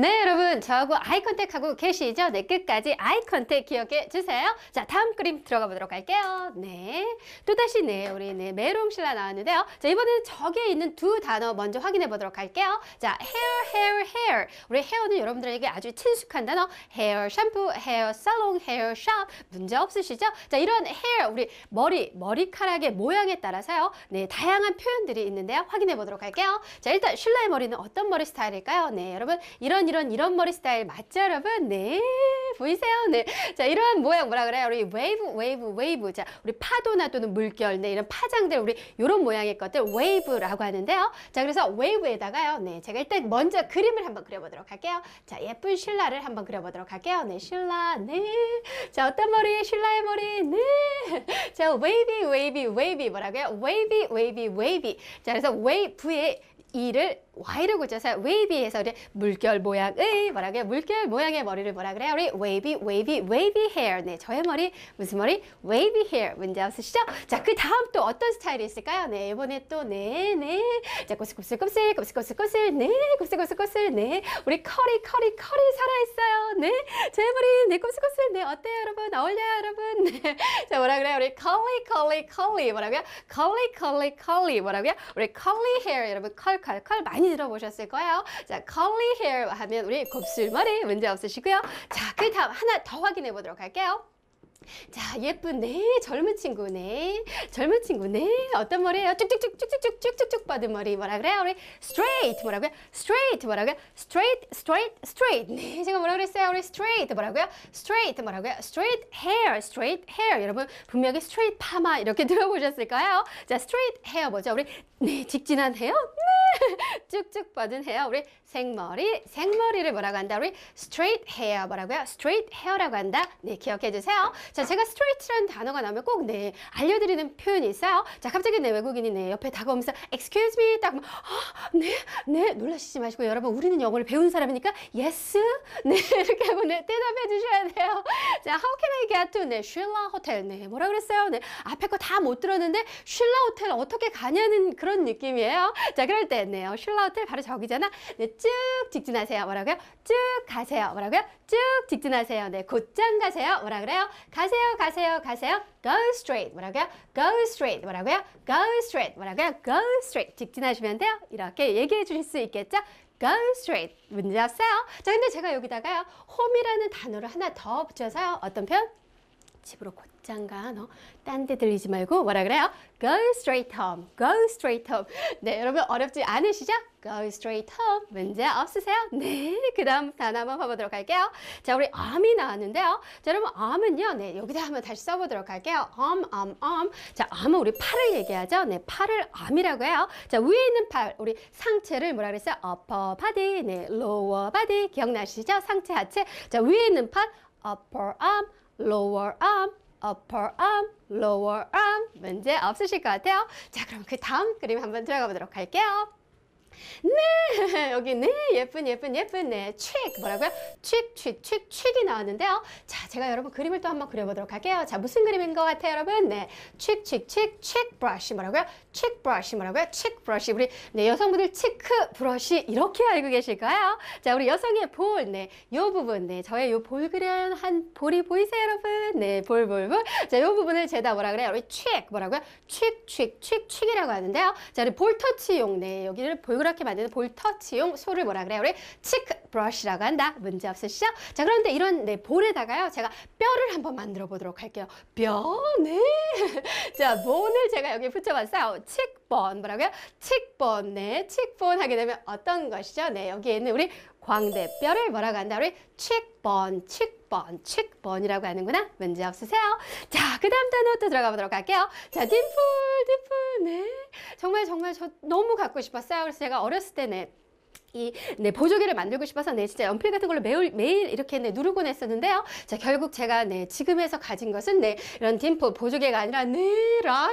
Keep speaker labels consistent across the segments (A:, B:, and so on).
A: 네, 여러분. 저하고 eye contact 하고 계시죠? 네, 끝까지 eye contact 기억해 주세요. 자, 다음 그림 들어가 보도록 할게요. 네. 또다시 네, 우리 네, 메롱 쉴라 나왔는데요. 자, 이번에는 저기에 있는 두 단어 먼저 확인해 보도록 할게요. 자, hair, hair, hair. 우리 hair는 여러분들에게 아주 친숙한 단어. hair 샴푸, hair 살롱, hair shop. 문제 없으시죠? 자, 이런 hair, 우리 머리, 머리카락의 모양에 따라서요. 네, 다양한 표현들이 있는데요. 확인해 보도록 할게요. 자, 일단 쉴라의 머리는 어떤 머리 스타일일까요? 네, 여러분. 이런 이런 이런 머리 스타일 맞죠, 여러분? 네. 보이세요? 네. 자, 이러한 모양 뭐라 그래요? 우리 wave, wave, wave. 자, 우리 파도나 또는 물결, 네, 이런 파장들, 우리 이런 모양의 것들 wave라고 하는데요. 자, 그래서 wave에다가요. 네, 제가 일단 먼저 그림을 한번 그려보도록 할게요. 자, 예쁜 쉴라를 한번 그려보도록 할게요. 네, 쉴라, 네. 자, 어떤 머리? 쉴라의 머리, 네. 자, wavy, wavy, wavy 뭐라고요? wavy, wavy, wavy. 자, 그래서 wave의 e를 y를 고쳐서 wavy에서 우리 물결 모양의 뭐라고요? 물결 모양의 머리를 뭐라 그래요? 우리 wavy, wavy, wavy hair. 네, 저의 머리 무슨 머리? wavy hair. 문제 없으시죠? 자, 그 다음 또 어떤 스타일이 있을까요? 네, 이번에 또 네, 네. 자, 꼬슬꼬슬꼬슬, 꼬슬꼬슬꼬슬, 네, 꼬슬꼬슬꼬슬, 네. 우리 curly, curly, curly 살아있어요. 네, 제 머리, 네, 꼬슬꼬슬, 네, 어때요, 여러분? 어울려요, 여러분? 네. 자, 뭐라 그래요? 우리 curly, curly, curly. 뭐라고요? curly, curly, curly. 뭐라고요? 우리 curly hair. 여러분, curl, curl, curl 많이 들어보셨을 거예요. 자, curly hair 하면 우리 곱슬머리 문제 없으시고요. 자, 그 다음 하나 더 확인해 보도록 할게요. 자, 예쁜 네 젊은 친구네. 젊은 친구네. 어떤 머리예요? 쭉쭉쭉쭉쭉쭉쭉쭉 뻗은 머리 뭐라 그래요? 우리 straight 뭐라고요? straight 뭐라고요? straight straight straight. 네, 제가 뭐라 그랬어요? 우리 straight 뭐라고요? straight 뭐라고요? straight hair straight hair. 여러분 분명히 straight 파마 이렇게 들어보셨을까요? 자, straight hair 뭐죠? 우리 네, 직진한 헤어. 네. 쭉쭉 뻗은 헤어. 우리 생머리, 생머리를 뭐라고 한다? 우리 straight hair 뭐라고요? straight hair라고 한다. 네, 기억해 주세요. 자, 제가 straight라는 단어가 나오면 꼭 네, 알려드리는 표현이 있어요. 자, 갑자기 네, 외국인이 네, 옆에 다가오면서 excuse me 딱, 아, 네, 네, 놀라시지 마시고 여러분, 우리는 영어를 배운 사람이니까 yes, 네, 이렇게 하고 네, 대답해 주셔야 돼요. 자, how can I get to 네, 쉴라 호텔, 네, 뭐라 그랬어요? 네, 앞에 거 다 못 들었는데 쉴라 호텔 어떻게 가냐는 그런 느낌이에요. 자, 그럴 때, 네요. 슐라 호텔 바로 저기잖아. 네, 쭉 직진하세요. 뭐라고요? 쭉 가세요. 뭐라고요? 쭉 직진하세요. 네, 곧장 가세요. 뭐라 그래요? 가세요, 가세요, 가세요. Go straight. 뭐라고요? Go straight. 뭐라고요? Go straight. 뭐라고요? Go straight. 직진하시면 돼요. 이렇게 얘기해 주실 수 있겠죠? Go straight. 문제 없어요. 자, 근데 제가 여기다가요. home이라는 단어를 하나 더 붙여서요. 어떤 표현? 집으로 곧장 가. 너 딴 데 들리지 말고 뭐라 그래요? Go straight home. Go straight home. 네, 여러분 어렵지 않으시죠? Go straight home. 문제 없으세요? 네, 그 다음 단어 한번 봐보도록 할게요. 자, 우리 arm이 나왔는데요. 자, 여러분 arm은요. 네, 여기다 한번 다시 써보도록 할게요. arm, arm, arm. 자, arm은 우리 팔을 얘기하죠. 네, 팔을 arm이라고 해요. 자, 위에 있는 팔, 우리 상체를 뭐라 그랬어요? upper body, 네, lower body. 기억나시죠? 상체, 하체. 자, 위에 있는 팔 upper arm, lower arm, upper arm, lower arm 문제 없으실 것 같아요. 자, 그럼 그 다음 그림 한번 들어가 보도록 할게요. 네, 여기 네 예쁜 예쁜 예쁜 네칙 뭐라고요? 칙칙칙 칙이 나왔는데요. 자, 제가 여러분 그림을 또 한번 그려보도록 할게요. 자, 무슨 그림인 것 같아요, 여러분? 네, cheek cheek cheek cheek brush 뭐라고요? cheek brush 뭐라고요? cheek brush 우리 네 여성분들 cheek brush 이렇게 알고 계실까요? 자, 우리 여성의 볼, 네, 요 부분, 네, 저의 요 볼그레한 한 볼이 보이세요, 여러분? 네, 볼, 볼, 볼. 자, 요 부분을 제가 뭐라 그래요? 우리 cheek 뭐라고요? cheek, cheek, cheek, cheek이라고 하는데요. 자, 우리 볼 터치용, 네, 여기를 볼그렇게 만드는 볼 터치용 솔을 뭐라 그래요? 우리 cheek brush라고 한다. 문제 없으시죠? 자, 그런데 이런 네, 볼에다가요. 제가 뼈를 한번 만들어 보도록 할게요. 뼈, 네. 자, bone을 제가 여기 붙여봤어요. cheekbone, 뭐라고요? cheekbone, 네. cheekbone 하게 되면 어떤 것이죠? 네, 여기에 있는 우리 광대뼈를 뭐라고 한다? 우리 cheekbone, cheekbone, cheekbone이라고 하는구나. 문제 없으세요? 자, 그 다음 단어 또 들어가 보도록 할게요. 자, 딤플, 딤플, 네. 정말 정말 저 너무 갖고 싶었어요. 그래서 제가 어렸을 때는 이, 네, 보조개를 만들고 싶어서, 네, 진짜 연필 같은 걸로 매일, 매일 이렇게, 네, 누르곤 했었는데요. 자, 결국 제가, 네, 지금에서 가진 것은, 네, 이런 딤플, 보조개가 아니라, 네, 라인,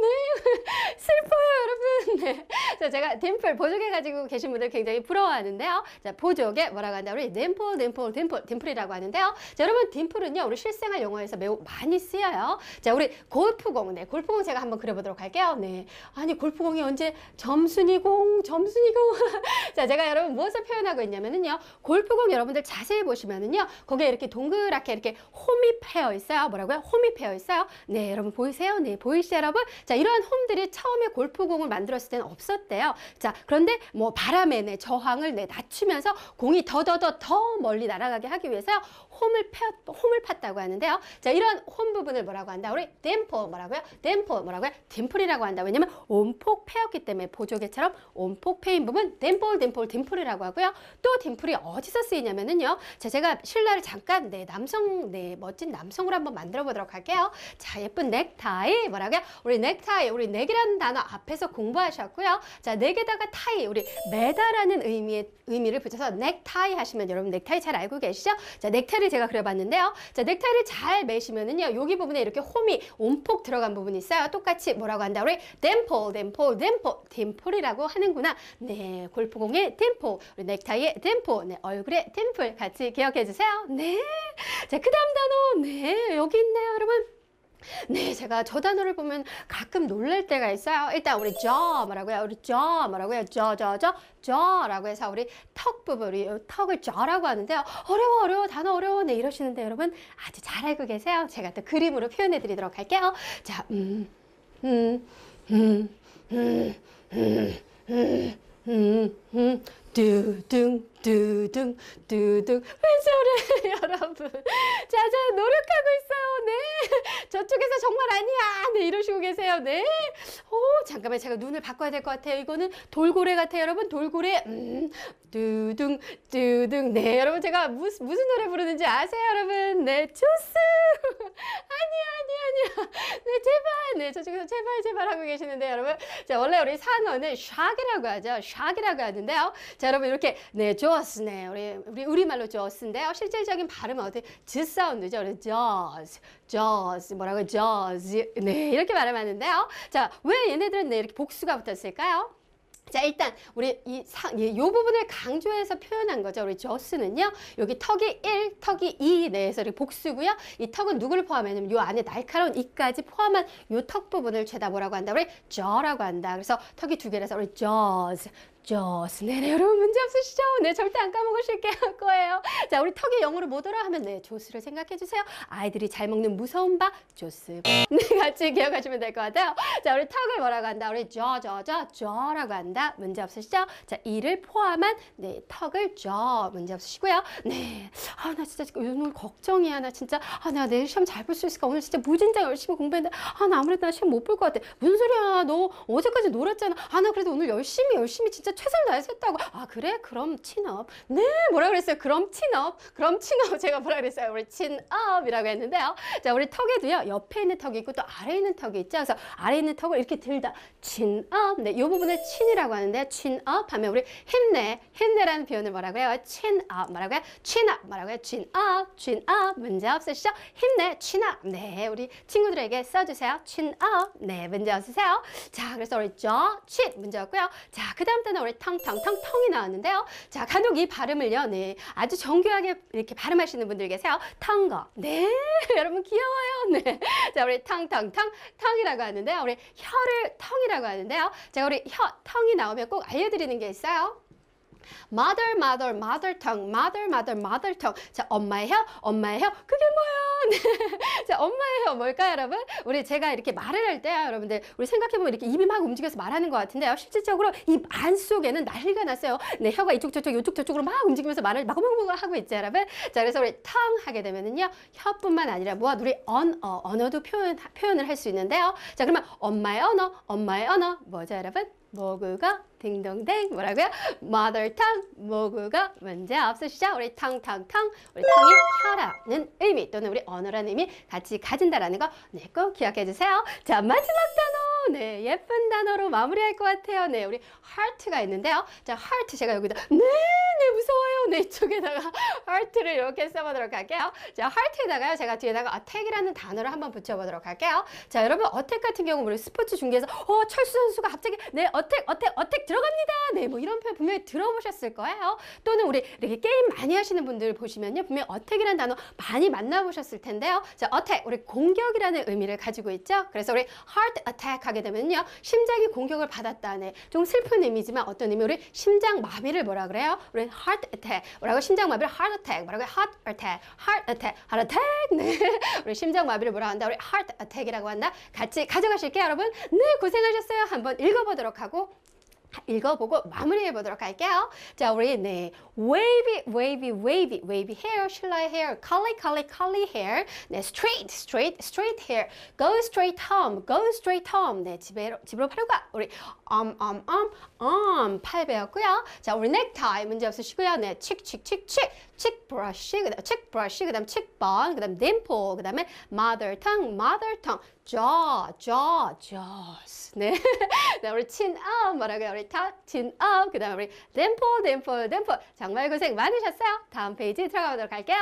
A: 네. 슬퍼요, 여러분. 네. 자, 제가 딤플 보조개 가지고 계신 분들 굉장히 부러워하는데요. 자, 보조개 뭐라고 한다? 우리 딤플, 딤플, 딤플, 딤플이라고 하는데요. 자, 여러분, 딤플은요, 우리 실생활 용어에서 매우 많이 쓰여요. 자, 우리 골프공. 네, 골프공 제가 한번 그려보도록 할게요. 네. 아니, 골프공이 언제 점순이공, 점순이공. 자, 제가 여러분 무엇을 표현하고 있냐면은요, 골프공 여러분들 자세히 보시면은요, 거기에 이렇게 동그랗게 이렇게 홈이 패여 있어요. 뭐라고요? 홈이 패여 있어요. 네, 여러분 보이세요? 네, 보이시죠, 여러분? 자, 이러한 홈들이 처음에 골프공을 만들었을 때는 없었대요. 자, 그런데 뭐 바람의 네 저항을 네 낮추면서 공이 더더더 더 멀리 날아가게 하기 위해서 홈을 패 홈을 팠다고 하는데요. 자, 이런 홈 부분을 뭐라고 한다? 우리 dimple 뭐라고요? dimple 뭐라고요? dimple이라고 한다. 왜냐면 옴폭 패였기 때문에 보조개처럼 옴폭 패인 부분 dimple dimple dimple이라고 하고요. 또 dimple이 어디서 쓰이냐면은요. 자, 제가 신사를 잠깐 네, 남성 네, 멋진 남성으로 한번 만들어 보도록 할게요. 자, 예쁜 넥타이 뭐라고요? 우리 neck tie 우리 neck이라는 단어 앞에서 공부하셨고요. 자, neck에다가 tie 우리 매다라는 의미의 의미를 붙여서 넥타이 하시면 여러분 넥타이 잘 알고 계시죠? 자, 넥타이를 제가 그려봤는데요. 자, 넥타이를 잘 매시면은요. 여기 부분에 이렇게 홈이 옴폭 들어간 부분이 있어요. 똑같이 뭐라고 한다? 우리 dimple, dimple, dimple, dimple이라고 하는구나. 네, 골프공의 dimple, 우리 넥타이의 dimple, 네, 얼굴의 dimple 같이 기억해 주세요. 네. 자, 그 다음 단어, 네. 네, 제가 저 단어를 보면 가끔 놀랄 때가 있어요. 일단 우리 저 뭐라고요? 우리 저 뭐라고요? 저, 저, 저, 저라고 해서 우리 턱 부분, 우리 턱을 저라고 하는데요. 어려워, 어려워, 단어 어려워. 네, 이러시는데 여러분 아주 잘 알고 계세요. 제가 또 그림으로 표현해 드리도록 할게요. 자, 음, 음, 음, 음, 음, 음, 음, 음, 두둥, 두둥. 왜 저래, 여러분. 자, 자, 노력하고 있어요. 네. 저쪽에서 정말 아니야. 네, 이러시고 계세요. 네. 오, 잠깐만. 제가 눈을 바꿔야 될 것 같아요. 이거는 돌고래 같아요, 여러분. 돌고래. 음, 두둥, 두둥. 네, 여러분. 제가 무슨, 무슨 노래 부르는지 아세요, 여러분? 네, 주스. 아니야, 아니야, 아니야. 네, 제발. 네, 저쪽에서 제발, 제발 하고 계시는데, 여러분. 자, 원래 우리 산어는 샥이라고 하죠. 샥이라고 하는데요. 자, 여러분. 이렇게, 네, 조스. 네, 우리, 우리 우리말로 조스인데요. 실질적인 발음은 어떻게, 즈 사운드죠. 우리 조스. 조스. 뭐라고, 조스. 네, 이렇게 말하면 자, 왜 얘네들은 네, 이렇게 복수가 붙었을까요? 자, 일단 우리 이, 사, 이 부분을 강조해서 표현한 거죠. 우리 저스는요. 여기 턱이 1, 턱이 2 내에서 이렇게 복수고요. 이 턱은 누구를 포함하냐면 요 안에 날카로운 이까지 포함한 요 턱 부분을 죄다 뭐라고 한다? 우리 저라고 한다. 그래서 턱이 두 개라서 우리 저스, 조스. 네, 네, 여러분 문제 없으시죠? 네, 절대 안 까먹으실 거예요. 자, 우리 턱이 영어로 뭐더라 하면 네, 조스를 생각해 주세요. 아이들이 잘 먹는 무서운 밥, 조스. 네, 같이 기억하시면 될 것 같아요. 자, 우리 턱을 뭐라고 한다? 우리 저, 저, 저, 저라고 한다. 문제 없으시죠? 자, 이를 포함한 네, 턱을 저. 문제 없으시고요. 네. 아, 나 진짜 오늘 걱정이야. 나 진짜 아, 내가 내일 시험 잘 볼 수 있을까? 오늘 진짜 무진장 열심히 공부했는데 아, 나 아무래도 나 시험 못 볼 것 같아. 무슨 소리야? 너 어제까지 놀았잖아. 아, 나 그래도 오늘 열심히 열심히 진짜 최선을 다해서 했다고. 아, 그래? 그럼 친업. 네, 뭐라 그랬어요? 그럼 친업. 그럼 친업. 제가 뭐라 그랬어요? 우리 친업이라고 했는데요. 자, 우리 턱에도요. 옆에 있는 턱이 있고 또 아래에 있는 턱이 있죠. 그래서 아래에 있는 턱을 이렇게 들다. 친업. 네, 이 부분을 친이라고 하는데 친업 하면 우리 힘내. 힘내라는 표현을 뭐라고 해요? 친업. 뭐라고 해요? 친업. 뭐라고 해요? 친업. 친업. 문제 없으시죠? 힘내. 친업. 네, 우리 친구들에게 써주세요. 친업. 네, 문제 없으세요? 자, 그래서 우리 저, 친 문제 없고요. 자, 그 다음 때는 우리 텅텅텅텅이 나왔는데요. 자, 간혹 이 발음을요, 네, 아주 정교하게 이렇게 발음하시는 분들 계세요. 텅거. 네, 여러분 귀여워요. 네. 자, 우리 텅텅텅, 텅이라고 하는데요. 우리 혀를 텅이라고 하는데요. 자, 우리 혀, 텅이 나오면 꼭 알려드리는 게 있어요. Mother, mother, mother tongue, mother, mother, mother tongue. 자, 엄마의 혀, 엄마의 혀. 그게 뭐야? 네. 자, 엄마의 혀 뭘까요, 여러분? 우리 제가 이렇게 말을 할 때요, 여러분들. 우리 생각해보면 이렇게 입이 막 움직여서 말하는 것 같은데요. 실질적으로 입 안 속에는 난리가 났어요. 네, 혀가 이쪽 저쪽 이쪽 저쪽으로 막 움직이면서 말을 마구마구 하고 있죠, 여러분. 자, 그래서 우리 tongue 하게 되면은요, 혀뿐만 아니라 뭐야, 우리 언어, 언어도 표현, 표현을 할 수 있는데요. 자, 그러면 엄마의 언어, 엄마의 언어, 뭐죠, 여러분? 모국어 딩동댕 뭐라고요? mother tongue 모국어 문제 없으시죠? 우리 탕탕탕 우리 탕이 혀라는 의미 또는 우리 언어라는 의미 같이 가진다라는 거 네, 꼭 기억해 주세요. 자 마지막 단어 네 예쁜 단어로 마무리할 것 같아요. 네 우리 heart가 있는데요. 자 heart 제가 여기다 네 네 이쪽에다가 heart를 이렇게 써보도록 할게요. 자 heart에다가요 제가 뒤에다가 attack이라는 단어를 한번 붙여보도록 할게요. 자 여러분 attack 같은 경우 우리 스포츠 중계에서 어 철수 선수가 갑자기 네 attack attack attack 들어갑니다. 네 뭐 이런 표현 분명히 들어보셨을 거예요. 또는 우리 이렇게 게임 많이 하시는 분들 보시면요 분명히 attack이라는 단어 많이 만나보셨을 텐데요. 자 attack 우리 공격이라는 의미를 가지고 있죠. 그래서 우리 heart attack 하게 되면요 심장이 공격을 받았다. 네, 좀 슬픈 의미지만 어떤 의미 우리 심장 마비를 뭐라 그래요? 우리 heart attack 뭐라고 심장 마비를 heart attack 뭐라고 heart attack heart attack heart attack 네 우리 심장 마비를 뭐라 한다? 우리 heart attack이라고 한다. 같이 가져가실게요, 여러분. 네 고생하셨어요. 한번 읽어보도록 하고. 읽어보고 마무리해 보도록 할게요. 자, 우리 네 wavy, wavy, wavy, wavy hair, 신라의 hair, curly, curly, curly hair, 네 straight, straight, straight hair, go straight home, go straight home. 네 집에 집으로 바로 가. 우리 arm, arm, arm, arm 팔 배웠고요. 자, 우리 necktie 문제 없으시고요. 네 cheek, cheek, cheek, cheek, cheek brush, 그다음 cheek brush, 그다음 cheekbone, 그다음 dimple, 그다음에 mother tongue, mother tongue. Jaw, jaw, jaws. 네. 네, 우리 chin up 뭐라고요? 우리 턱, chin up. 그다음에 우리 dimple, dimple, dimple. 정말 고생 많으셨어요. 다음 페이지 들어가 보도록 할게요.